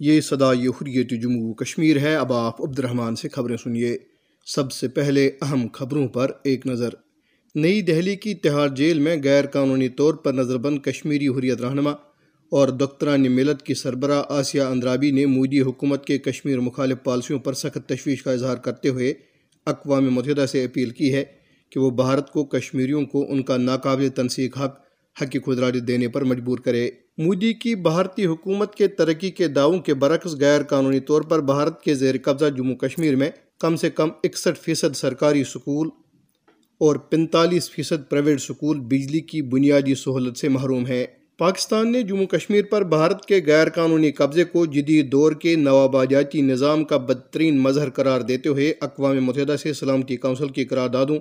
یہ صدا یہ حریت جموں کشمیر ہے۔ اب آپ عبد الرحمن سے خبریں سنیے۔ سب سے پہلے اہم خبروں پر ایک نظر۔ نئی دہلی کی تہاڑ جیل میں غیر قانونی طور پر نظر بند کشمیری حریت رہنما اور دختران ملت کی سربراہ آسیہ اندرابی نے مودی حکومت کے کشمیر مخالف پالیسیوں پر سخت تشویش کا اظہار کرتے ہوئے اقوام متحدہ سے اپیل کی ہے کہ وہ بھارت کو کشمیریوں کو ان کا ناقابل تنسیق حق حق خدراجت دینے پر مجبور کرے۔ مودی کی بھارتی حکومت کے ترقی کے دعووں کے برعکس غیر قانونی طور پر بھارت کے زیر قبضہ جموں کشمیر میں کم سے کم اکسٹھ فیصد سرکاری سکول اور پنتالیس فیصد پرائیویٹ سکول بجلی کی بنیادی سہولت سے محروم ہیں۔ پاکستان نے جموں کشمیر پر بھارت کے غیر قانونی قبضے کو جدید دور کے نوآبادیاتی نظام کا بدترین مظہر قرار دیتے ہوئے اقوام متحدہ سے سلامتی کونسل کی قراردادوں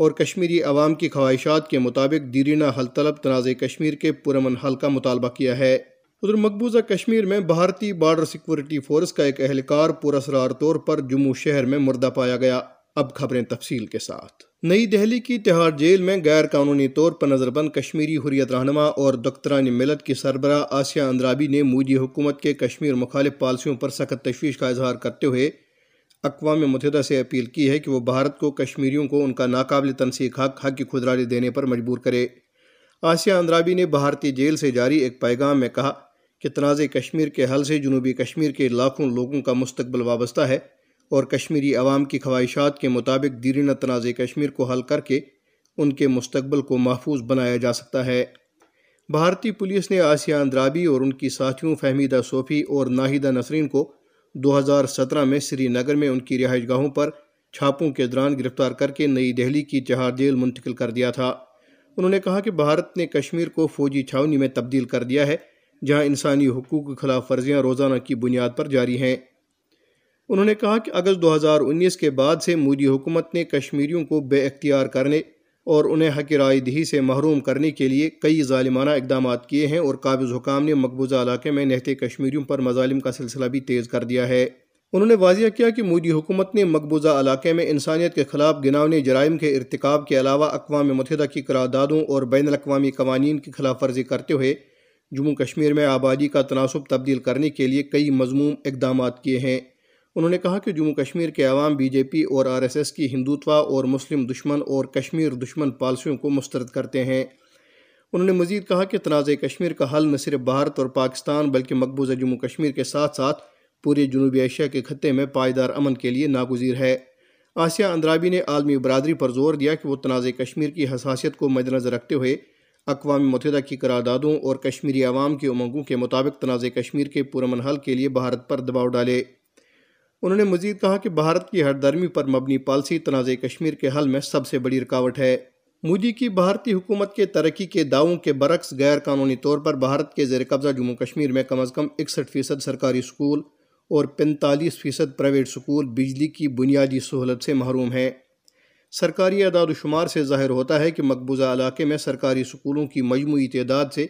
اور کشمیری عوام کی خواہشات کے مطابق دیرینہ حل طلب تنازع کشمیر کے پرامن حل کا مطالبہ کیا ہے۔ ادھر مقبوضہ کشمیر میں بھارتی بارڈر سیکورٹی فورس کا ایک اہلکار پراسرار طور پر جموں شہر میں مردہ پایا گیا۔ اب خبریں تفصیل کے ساتھ۔ نئی دہلی کی تہاڑ جیل میں غیر قانونی طور پر نظر بند کشمیری حریت رہنما اور دختران ملت کی سربراہ آسیہ اندرابی نے مودی حکومت کے کشمیر مخالف پالیسیوں پر سخت تشویش کا اظہار کرتے ہوئے اقوام متحدہ سے اپیل کی ہے کہ وہ بھارت کو کشمیریوں کو ان کا ناقابل تنسیق حق حق کی خدرالی دینے پر مجبور کرے۔ آسیہ اندرابی نے بھارتی جیل سے جاری ایک پیغام میں کہا کہ تنازع کشمیر کے حل سے جنوبی کشمیر کے لاکھوں لوگوں کا مستقبل وابستہ ہے اور کشمیری عوام کی خواہشات کے مطابق دیرینہ تنازع کشمیر کو حل کر کے ان کے مستقبل کو محفوظ بنایا جا سکتا ہے۔ بھارتی پولیس نے آسیہ اندرابی اور ان کی ساتھیوں فہمیدہ صوفی اور ناہیدہ نسرین کو دو ہزار سترہ میں سری نگر میں ان کی رہائش گاہوں پر چھاپوں کے دوران گرفتار کر کے نئی دہلی کی چہار جیل منتقل کر دیا تھا۔ انہوں نے کہا کہ بھارت نے کشمیر کو فوجی چھاونی میں تبدیل کر دیا ہے، جہاں انسانی حقوق کی خلاف ورزیاں روزانہ کی بنیاد پر جاری ہیں۔ انہوں نے کہا کہ اگست دو ہزار انیس کے بعد سے مودی حکومت نے کشمیریوں کو بے اختیار کرنے اور انہیں حق رائے دہی سے محروم کرنے کے لیے کئی ظالمانہ اقدامات کیے ہیں اور قابض حکام نے مقبوضہ علاقے میں نہتے کشمیریوں پر مظالم کا سلسلہ بھی تیز کر دیا ہے۔ انہوں نے واضح کیا کہ مودی حکومت نے مقبوضہ علاقے میں انسانیت کے خلاف گناونے جرائم کے ارتکاب کے علاوہ اقوام متحدہ کی قراردادوں اور بین الاقوامی قوانین کی خلاف ورزی کرتے ہوئے جموں کشمیر میں آبادی کا تناسب تبدیل کرنے کے لیے کئی مضموم اقدامات کیے ہیں۔ انہوں نے کہا کہ جموں کشمیر کے عوام بی جے پی اور آر ایس ایس کی ہندوتوا اور مسلم دشمن اور کشمیر دشمن پالیسیوں کو مسترد کرتے ہیں۔ انہوں نے مزید کہا کہ تنازع کشمیر کا حل نہ صرف بھارت اور پاکستان بلکہ مقبوضہ جموں کشمیر کے ساتھ ساتھ پورے جنوبی ایشیا کے خطے میں پائیدار امن کے لیے ناگزیر ہے۔ آسیہ اندرابی نے عالمی برادری پر زور دیا کہ وہ تنازع کشمیر کی حساسیت کو مد نظر رکھتے ہوئے اقوام متحدہ کی قراردادوں اور کشمیری عوام کی امنگوں کے مطابق تنازع کشمیر کے پرامن حل کے لیے بھارت پر دباؤ ڈالے۔ انہوں نے مزید کہا کہ بھارت کی ہر درمی پر مبنی پالسی تنازع کشمیر کے حل میں سب سے بڑی رکاوٹ ہے۔ مودی کی بھارتی حکومت کے ترقی کے دعووں کے برعکس غیر قانونی طور پر بھارت کے زیر قبضہ جموں کشمیر میں کم از کم اکسٹھ فیصد سرکاری سکول اور پینتالیس فیصد پرائیویٹ سکول بجلی کی بنیادی سہولت سے محروم ہیں۔ سرکاری اعداد و شمار سے ظاہر ہوتا ہے کہ مقبوضہ علاقے میں سرکاری سکولوں کی مجموعی تعداد سے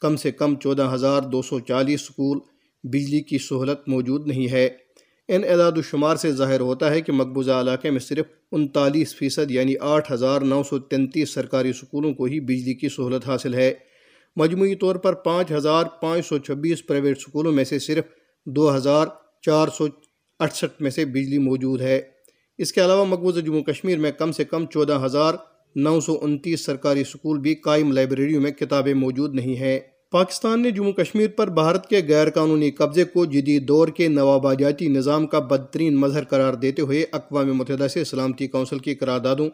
کم سے کم چودہ ہزار دو سو چالیس سکول بجلی کی سہولت موجود نہیں ہے۔ ان اعداد و شمار سے ظاہر ہوتا ہے کہ مقبوضہ علاقے میں صرف انتالیس فیصد یعنی آٹھ ہزار نو سو تینتیس سرکاری سکولوں کو ہی بجلی کی سہولت حاصل ہے۔ مجموعی طور پر پانچ ہزار پانچ سو چھبیس پرائیویٹ سکولوں میں سے صرف دو ہزار چار سو اڑسٹھ میں سے بجلی موجود ہے۔ اس کے علاوہ مقبوضہ جموں کشمیر میں کم سے کم چودہ ہزار نو سو انتیس سرکاری سکول بھی قائم لائبریریوں میں کتابیں موجود نہیں ہیں۔ پاکستان نے جموں کشمیر پر بھارت کے غیر قانونی قبضے کو جدید دور کے نوآبادیاتی نظام کا بدترین مظہر قرار دیتے ہوئے اقوام متحدہ سے سلامتی کونسل کی قراردادوں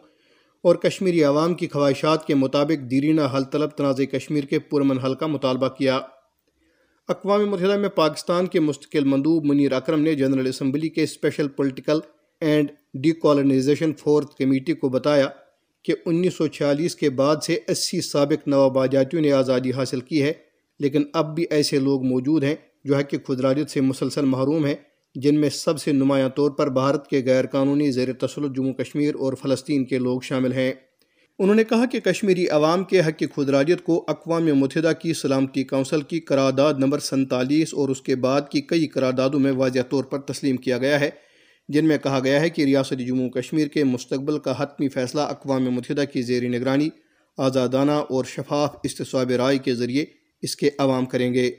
اور کشمیری عوام کی خواہشات کے مطابق دیرینہ حل طلب تنازع کشمیر کے پرمن حل کا مطالبہ کیا۔ اقوام متحدہ میں پاکستان کے مستقل مندوب منیر اکرم نے جنرل اسمبلی کے special political and decolonization fourth committee کو بتایا کہ انیس سو چھیالیس کے بعد سے اسی سابق نوآبادیاتیوں نے آزادی حاصل کی ہے۔ لیکن اب بھی ایسے لوگ موجود ہیں جو حق خدراجت سے مسلسل محروم ہیں، جن میں سب سے نمایاں طور پر بھارت کے غیر قانونی زیر تسلط جموں کشمیر اور فلسطین کے لوگ شامل ہیں۔ انہوں نے کہا کہ کشمیری عوام کے حق خود راجت کو اقوام متحدہ کی سلامتی کونسل کی قرارداد نمبر سنتالیس اور اس کے بعد کی کئی قراردادوں میں واضح طور پر تسلیم کیا گیا ہے، جن میں کہا گیا ہے کہ ریاست جموں کشمیر کے مستقبل کا حتمی فیصلہ اقوام متحدہ کی زیر نگرانی، آزادانہ اور شفاف استصواب رائے کے ذریعے اس کے عوام کریں گے۔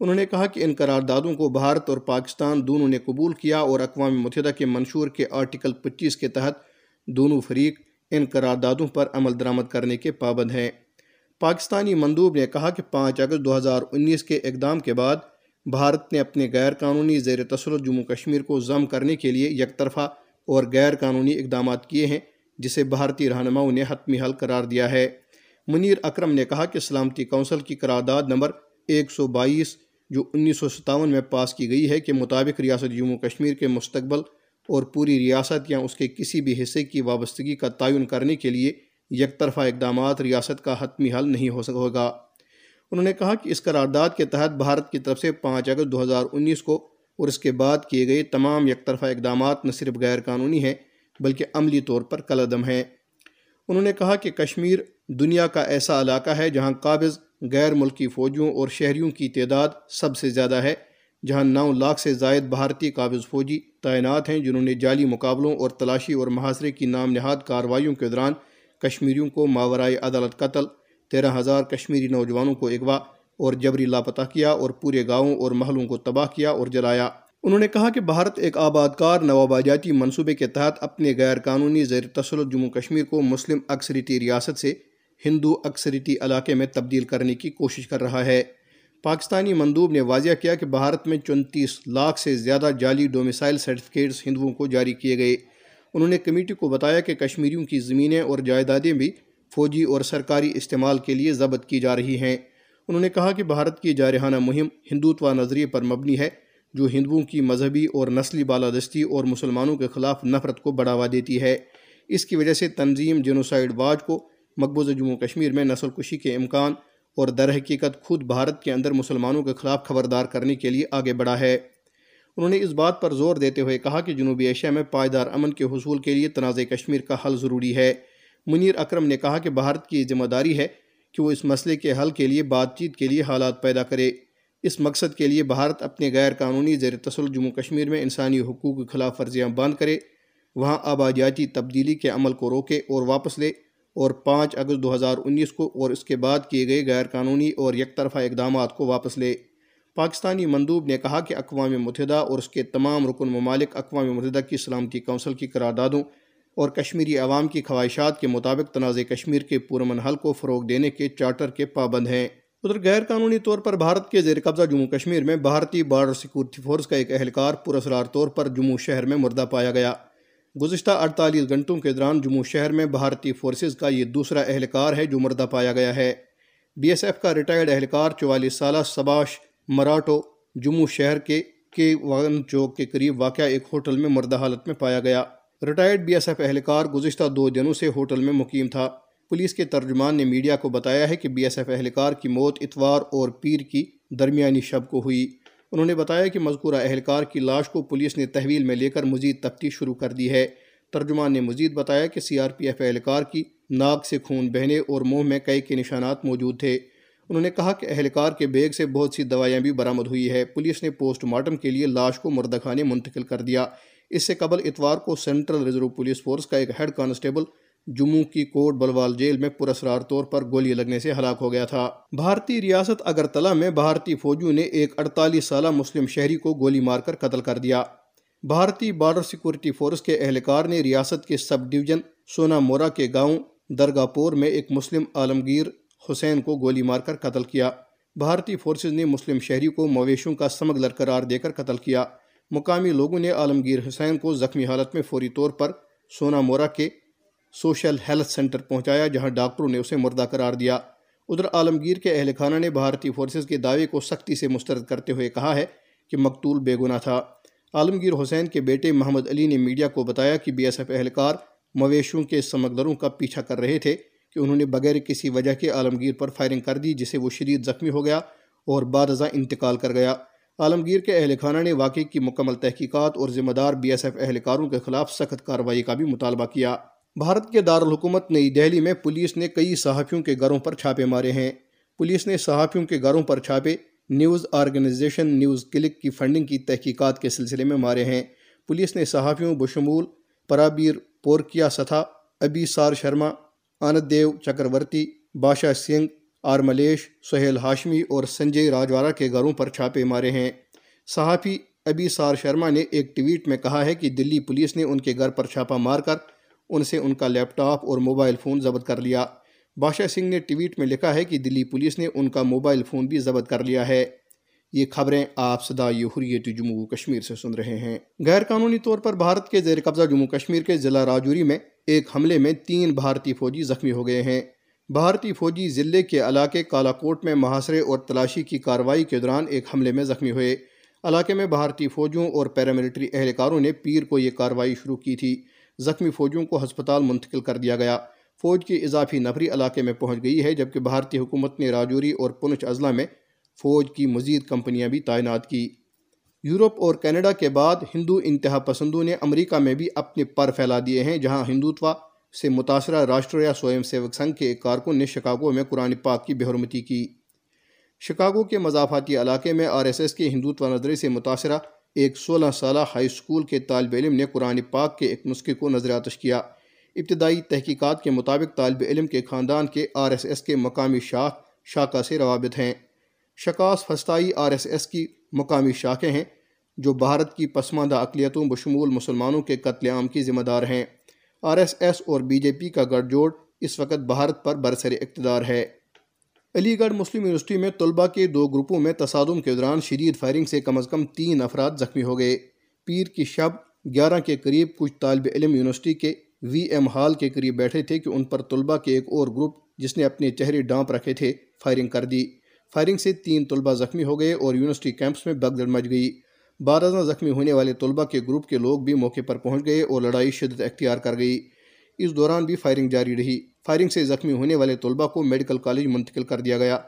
انہوں نے کہا کہ ان قراردادوں کو بھارت اور پاکستان دونوں نے قبول کیا اور اقوام متحدہ کے منشور کے آرٹیکل پچیس کے تحت دونوں فریق ان قراردادوں پر عمل درآمد کرنے کے پابند ہیں۔ پاکستانی مندوب نے کہا کہ پانچ اگست دو ہزار انیس کے اقدام کے بعد بھارت نے اپنے غیر قانونی زیر تسلط جموں کشمیر کو ضم کرنے کے لیے یک طرفہ اور غیر قانونی اقدامات کیے ہیں، جسے بھارتی رہنماؤں نے حتمی حل قرار دیا ہے۔ منیر اکرم نے کہا کہ سلامتی کونسل کی قرارداد نمبر ایک سو بائیس جو انیس سو ستاون میں پاس کی گئی ہے کے مطابق ریاست جموں کشمیر کے مستقبل اور پوری ریاست یا اس کے کسی بھی حصے کی وابستگی کا تعین کرنے کے لیے یک طرفہ اقدامات ریاست کا حتمی حل نہیں ہو سکے گا انہوں نے کہا کہ اس قرارداد کے تحت بھارت کی طرف سے پانچ اگست دو ہزار انیس کو اور اس کے بعد کیے گئے تمام یک طرفہ اقدامات نہ صرف غیر قانونی ہیں بلکہ عملی طور پر کلعدم ہیں۔ انہوں نے کہا کہ کشمیر دنیا کا ایسا علاقہ ہے جہاں قابض غیر ملکی فوجیوں اور شہریوں کی تعداد سب سے زیادہ ہے، جہاں نو لاکھ سے زائد بھارتی قابض فوجی تعینات ہیں جنہوں نے جعلی مقابلوں اور تلاشی اور محاصرے کی نام نہاد کارروائیوں کے دوران کشمیریوں کو ماورائے عدالت قتل، تیرہ ہزار کشمیری نوجوانوں کو اغوا اور جبری لاپتہ کیا اور پورے گاؤں اور محلوں کو تباہ کیا اور جلایا۔ انہوں نے کہا کہ بھارت ایک آباد کار نوآبادیاتی منصوبے کے تحت اپنے غیر قانونی زیر تسلط جموں کشمیر کو مسلم اکثریتی ریاست سے ہندو اکثریتی علاقے میں تبدیل کرنے کی کوشش کر رہا ہے۔ پاکستانی مندوب نے واضح کیا کہ بھارت میں چونتیس لاکھ سے زیادہ جعلی ڈومیسائل سرٹیفکیٹس ہندوؤں کو جاری کیے گئے۔ انہوں نے کمیٹی کو بتایا کہ کشمیریوں کی زمینیں اور جائیدادیں بھی فوجی اور سرکاری استعمال کے لیے ضبط کی جا رہی ہیں۔ انہوں نے کہا کہ بھارت کی جارحانہ مہم ہندوتوا نظریے پر مبنی ہے، جو ہندوؤں کی مذہبی اور نسلی بالادستی اور مسلمانوں کے خلاف نفرت کو بڑھاوا دیتی ہے۔ اس کی وجہ سے تنظیم جنوسائڈ واج کو مقبوضہ جموں کشمیر میں نسل کشی کے امکان اور در حقیقت خود بھارت کے اندر مسلمانوں کے خلاف خبردار کرنے کے لیے آگے بڑھا ہے۔ انہوں نے اس بات پر زور دیتے ہوئے کہا کہ جنوبی ایشیا میں پائیدار امن کے حصول کے لیے تنازع کشمیر کا حل ضروری ہے۔ منیر اکرم نے کہا کہ بھارت کی ذمہ داری ہے کہ وہ اس مسئلے کے حل کے لیے بات چیت کے لیے حالات پیدا کرے۔ اس مقصد کے لیے بھارت اپنے غیر قانونی زیر تسل جموں کشمیر میں انسانی حقوق کے خلاف ورزیاں بند کرے۔ وہاں آبادیاتی تبدیلی کے عمل کو روکے اور واپس لے۔ اور پانچ اگست دو ہزار انیس کو اور اس کے بعد کیے گئے غیر قانونی اور یک طرفہ اقدامات کو واپس لے۔ پاکستانی مندوب نے کہا کہ اقوام متحدہ اور اس کے تمام رکن ممالک اقوام متحدہ کی سلامتی کونسل کی قراردادوں اور کشمیری عوام کی خواہشات کے مطابق تنازع کشمیر کے پرمن حل کو فروغ دینے کے چارٹر کے پابند ہیں۔ ادھر غیر قانونی طور پر بھارت کے زیر قبضہ جموں کشمیر میں بھارتی بارڈر سیکورٹی فورس کا ایک اہلکار پراسرار طور پر جموں شہر میں مردہ پایا گیا۔ گزشتہ اڑتالیس گھنٹوں کے دوران جموں شہر میں بھارتی فورسز کا یہ دوسرا اہلکار ہے جو مردہ پایا گیا ہے۔ بی ایس ایف کا ریٹائرڈ اہلکار چوالیس سالہ سباش مراٹو جموں شہر کے کے وان چوک کے قریب واقع ایک ہوٹل میں مردہ حالت میں پایا گیا۔ ریٹائرڈ بی ایس ایف اہلکار گزشتہ دو دنوں سے ہوٹل میں مقیم تھا۔ پولیس کے ترجمان نے میڈیا کو بتایا ہے کہ بی ایس ایف اہلکار کی موت اتوار اور پیر کی درمیانی شب کو ہوئی۔ انہوں نے بتایا کہ مذکورہ اہلکار کی لاش کو پولیس نے تحویل میں لے کر مزید تفتیش شروع کر دی ہے۔ ترجمان نے مزید بتایا کہ سی آر پی ایف اہلکار کی ناک سے خون بہنے اور منہ میں کئی کے نشانات موجود تھے۔ انہوں نے کہا کہ اہلکار کے بیگ سے بہت سی دوائیاں بھی برآمد ہوئی ہے پولیس نے پوسٹ مارٹم کے لیے لاش کو مردہ خانے منتقل کر دیا۔ اس سے قبل اتوار کو سینٹرل ریزرو پولیس فورس کا ایک ہیڈ کانسٹیبل جموں کی کوٹ بلوال جیل میں پراسرار طور پر گولی لگنے سے ہلاک ہو گیا تھا۔ بھارتی ریاست اگرتلہ میں بھارتی فوجیوں نے ایک اڑتالیس سالہ مسلم شہری کو گولی مار کر قتل کر دیا۔ بھارتی بارڈر سیکورٹی فورس کے اہلکار نے ریاست کے سب ڈویژن سونا مورا کے گاؤں درگاہ پور میں ایک مسلم عالمگیر حسین کو گولی مار کر قتل کیا۔ بھارتی فورسز نے مسلم شہری کو مویشوں کا سمگلر قرار دے کر قتل کیا۔ مقامی لوگوں نے عالمگیر حسین کو زخمی حالت میں فوری طور پر سونا مورا کے سوشل ہیلتھ سینٹر پہنچایا، جہاں ڈاکٹروں نے اسے مردہ قرار دیا۔ ادھر عالمگیر کے اہل خانہ نے بھارتی فورسز کے دعوے کو سختی سے مسترد کرتے ہوئے کہا ہے کہ مقتول بے گناہ تھا۔ عالمگیر حسین کے بیٹے محمد علی نے میڈیا کو بتایا کہ بی ایس ایف اہلکار مویشوں کے سمگلروں کا پیچھا کر رہے تھے کہ انہوں نے بغیر کسی وجہ کے عالمگیر پر فائرنگ کر دی، جسے وہ شدید زخمی ہو گیا اور بعد ازاں انتقال کر گیا۔ عالمگیر کے اہل خانہ نے واقعی کی مکمل تحقیقات اور ذمہ دار بی ایس ایف اہلکاروں کے خلاف سخت کارروائی کا بھی مطالبہ کیا۔ بھارت کے دارالحکومت نئی دہلی میں پولیس نے کئی صحافیوں کے گھروں پر چھاپے مارے ہیں۔ پولیس نے صحافیوں کے گھروں پر چھاپے نیوز آرگنائزیشن نیوز کلک کی فنڈنگ کی تحقیقات کے سلسلے میں مارے ہیں۔ پولیس نے صحافیوں بشمول پرابیر پورکیا ستھا ابی سار شرما، آنند دیو چکرورتی، باشا سنگھ، آر ملیش، سہیل ہاشمی اور سنجے راجوارا کے گھروں پر چھاپے مارے ہیں۔ صحافی ابی سار شرما نے ایک ٹویٹ میں کہا ہے کہ دلی پولیس نے ان کے گھر پر چھاپا مار کر ان سے ان کا لیپ ٹاپ اور موبائل فون ضبط کر لیا۔ بادشاہ سنگھ نے ٹویٹ میں لکھا ہے کہ دلی پولیس نے ان کا موبائل فون بھی ضبط کر لیا ہے۔ یہ خبریں آپ صدائی حریت جموں کشمیر سے سن رہے ہیں۔ غیر قانونی طور پر بھارت کے زیر قبضہ جموں کشمیر کے ضلع راجوری میں ایک حملے میں تین بھارتی فوجی زخمی ہو گئے ہیں۔ بھارتی فوجی ضلع کے علاقے کالا کوٹ میں محاصرے اور تلاشی کی کارروائی کے دوران ایک حملے میں زخمی ہوئے۔ علاقے میں بھارتی فوجوں اور پیراملٹری اہلکاروں نے پیر کو یہ کارروائی شروع کی تھی۔ زخمی فوجیوں کو ہسپتال منتقل کر دیا گیا۔ فوج کی اضافی نفری علاقے میں پہنچ گئی ہے، جبکہ بھارتی حکومت نے راجوری اور پنچ اضلاع میں فوج کی مزید کمپنیاں بھی تعینات کی۔ یورپ اور کینیڈا کے بعد ہندو انتہا پسندوں نے امریکہ میں بھی اپنے پر پھیلا دیے ہیں، جہاں ہندوتوا سے متاثرہ راشٹریہ سوئم سیوک سنگھ کے ایک کارکن نے شکاگو میں قرآن پاک کی بےحرمتی کی۔ شکاگو کے مضافاتی علاقے میں آر ایس ایس کے ہندوتوا نظرے سے متاثرہ ایک سولہ سالہ ہائی اسکول کے طالب علم نے قرآن پاک کے ایک نسخے کو نظر آتش کیا۔ ابتدائی تحقیقات کے مطابق طالب علم کے خاندان کے آر ایس ایس کے مقامی شاخ شاخہ سے روابط ہیں۔ شکاس فستائی آر ایس ایس کی مقامی شاخیں ہیں جو بھارت کی پسماندہ اقلیتوں بشمول مسلمانوں کے قتل عام کی ذمہ دار ہیں۔ آر ایس ایس اور بی جے پی کا گٹھ جوڑ اس وقت بھارت پر برسر اقتدار ہے۔ علی گڑھ مسلم یونیورسٹی میں طلبہ کے دو گروپوں میں تصادم کے دوران شدید فائرنگ سے کم از کم تین افراد زخمی ہو گئے۔ پیر کی شب گیارہ کے قریب کچھ طالب علم یونیورسٹی کے وی ایم ہال کے قریب بیٹھے تھے کہ ان پر طلبہ کے ایک اور گروپ جس نے اپنے چہرے ڈانپ رکھے تھے فائرنگ کر دی۔ فائرنگ سے تین طلبہ زخمی ہو گئے اور یونیورسٹی کیمپس میں بگدڑ مچ گئی۔ بارہ زخمی ہونے والے طلبہ کے گروپ کے لوگ بھی موقع پر پہنچ گئے اور لڑائی شدت اختیار کر گئی۔ اس دوران بھی فائرنگ جاری رہی۔ فائرنگ سے زخمی ہونے والے طلبہ کو میڈیکل کالج منتقل کر دیا گیا۔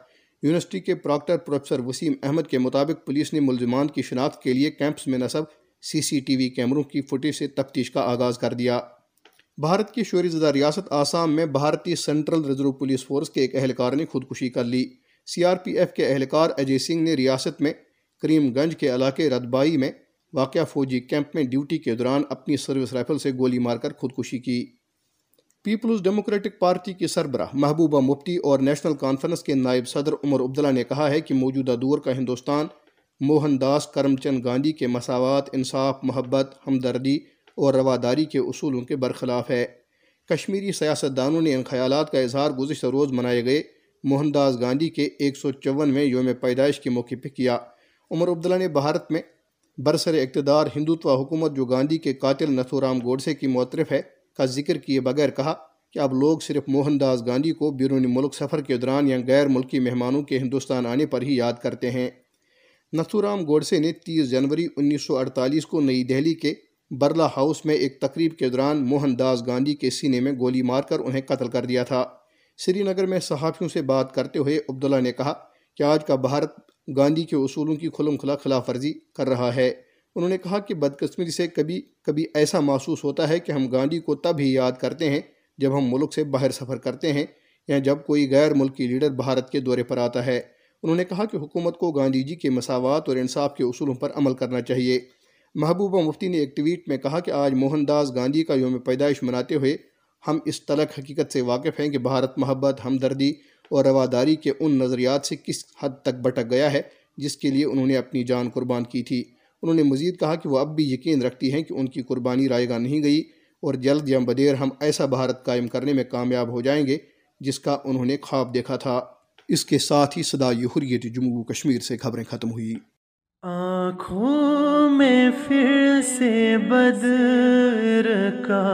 یونیورسٹی کے پراکٹر پروفیسر وسیم احمد کے مطابق پولیس نے ملزمان کی شناخت کے لیے کیمپس میں نصب سی سی ٹی وی کیمروں کی فوٹیج سے تفتیش کا آغاز کر دیا۔ بھارت کی شوری زدہ ریاست آسام میں بھارتی سینٹرل ریزرو پولیس فورس کے ایک اہلکار نے خودکشی کر لی۔ سی آر پی ایف کے اہلکار اجے سنگھ نے ریاست میں کریم گنج کے علاقے ردبائی میں واقعہ فوجی کیمپ میں ڈیوٹی کے دوران اپنی سروس رائفل سے گولی مار کر خودکشی کی۔ پیپلز ڈیموکریٹک پارٹی کی سربراہ محبوبہ مفتی اور نیشنل کانفرنس کے نائب صدر عمر عبداللہ نے کہا ہے کہ موجودہ دور کا ہندوستان، موہن داس، کرم چند گاندھی کے مساوات، انصاف، محبت، ہمدردی اور رواداری کے اصولوں کے برخلاف ہے۔ کشمیری سیاستدانوں نے ان خیالات کا اظہار گزشتہ روز منائے گئے۔ موہن داس گاندھی کے ایک سو چون میں یوم پیدائش کے موقع پہ کیا۔ عمر عبداللہ نے بھارت میں برسر اقتدار ہندوتوا حکومت جو گاندھی کے قاتل نتھو رام گوڈسے کی معترف ہے کا ذکر کیے بغیر کہا کہ اب لوگ صرف موہن داس گاندھی کو بیرون ملک سفر کے دوران یا غیر ملکی مہمانوں کے ہندوستان آنے پر ہی یاد کرتے ہیں۔ نتھو رام گوڈسے نے تیس جنوری انیس سو اڑتالیس کو نئی دہلی کے برلا ہاؤس میں ایک تقریب کے دوران موہن داس گاندھی کے سینے میں گولی مار کر انہیں قتل کر دیا تھا۔ سری نگر میں صحافیوں سے بات کرتے ہوئے عبداللہ نے کہا کہ آج کا بھارت گاندھی کے اصولوں کی کھلم کھلا خلاف ورزی کر رہا ہے۔ انہوں نے کہا کہ بدقسمتی سے کبھی کبھی ایسا محسوس ہوتا ہے کہ ہم گاندھی کو تب ہی یاد کرتے ہیں جب ہم ملک سے باہر سفر کرتے ہیں یا جب کوئی غیر ملکی لیڈر بھارت کے دورے پر آتا ہے۔ انہوں نے کہا کہ حکومت کو گاندھی جی کے مساوات اور انصاف کے اصولوں پر عمل کرنا چاہیے۔ محبوبہ مفتی نے ایک ٹویٹ میں کہا کہ آج موہن داس گاندھی کا یوم پیدائش مناتے ہوئے ہم اس تلق حقیقت سے واقف ہیں کہ بھارت محبت، ہمدردی اور رواداری کے ان نظریات سے کس حد تک بھٹک گیا ہے جس کے لیے انہوں نے اپنی جان قربان کی تھی۔ انہوں نے مزید کہا کہ وہ اب بھی یقین رکھتی ہیں کہ ان کی قربانی رائے گاہ نہیں گئی اور جلد یا بدیر ہم ایسا بھارت قائم کرنے میں کامیاب ہو جائیں گے جس کا انہوں نے خواب دیکھا تھا۔ اس کے ساتھ ہی صدا حریت جموں کشمیر سے خبریں ختم ہوئی آنکھوں میں پھر سے بدر کا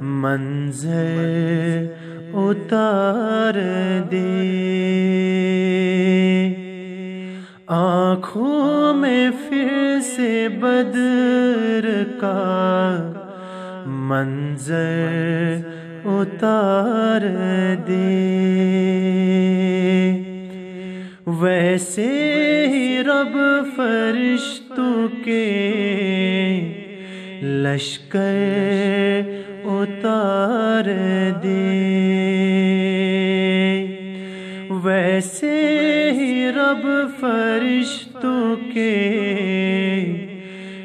منظر اتار دے۔ آنکھوں میں پھر سے بدر کا منظر اتار دے۔ ویسے ہی رب فرشتوں کے لشکر اتار دے۔ ویسے ہی رب فرشتوں کے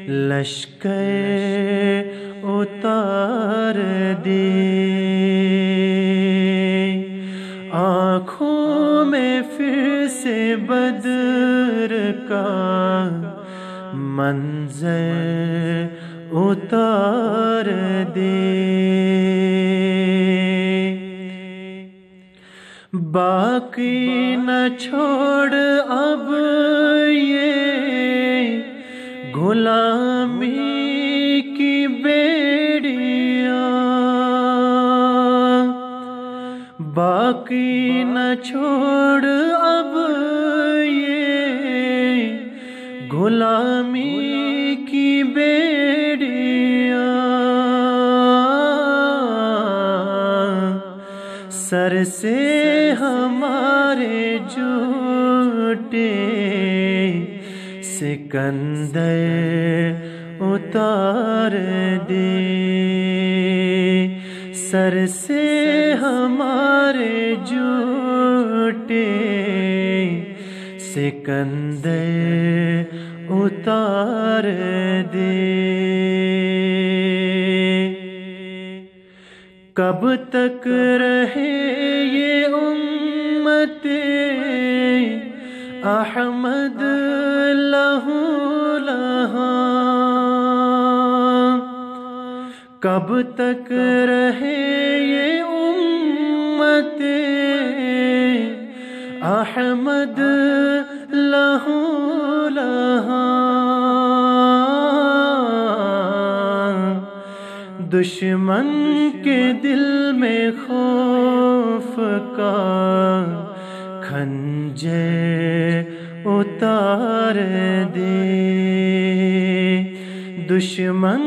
لشکر اتار دے۔ آنکھوں میں پھر سے بدر کا منظر اتار دے۔ باقی نہ چھوڑ اب یہ غلامی کی بیڑیاں۔ باقی نہ چھوڑ اب یہ غلامی کی بیڑیاں۔ سر سے ہمارے جھوٹے سکندر اتار دے۔ سر سے ہمارے جھوٹے سکندر اتار دے۔ کب تک رہے یہ امت احمد لہو لہا کب تک رہے یہ امت احمد لہو لہا دشمن کے دل میں خوف کا اتار دے۔ دشمن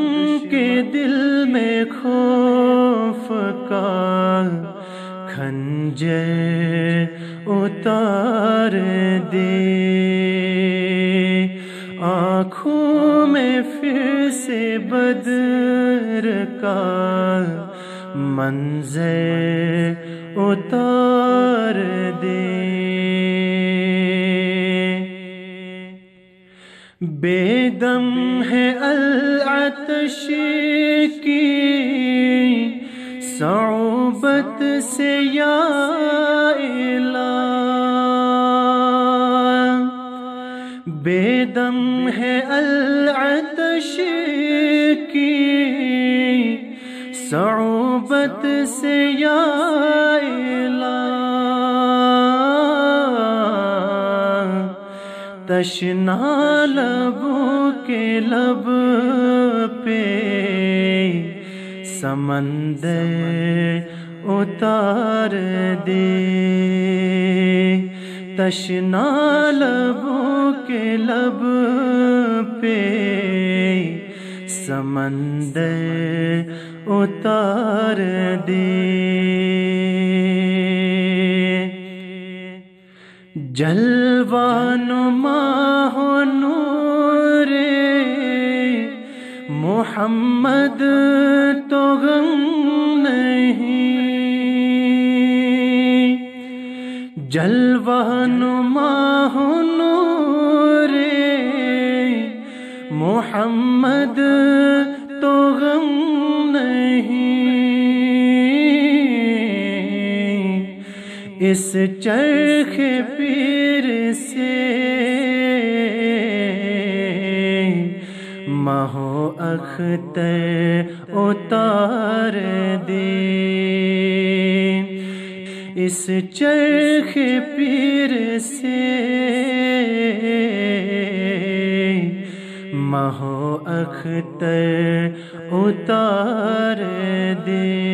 کے دل میں خوف کا کھنجے اتار دے۔ آنکھوں میں پھر سے بدر کا منظر اتار دے۔ بے دم ہے العطش کی صعوبت سے یا الہ بے دم ہے العطش کی صعوبت سے یا الہ تشنا لبوں کے لب پہ سمندر اتار دے۔ تشنا لبوں کے لب پہ سمندر اتار دے۔ جلوان ماہ نور محمد تو غم نہیں۔ جلوان ماہ نور محمد اس چرخ پیر سے مہو اختر اتار دے۔ اس چرخ پیر سے مہو اختر اتار دے۔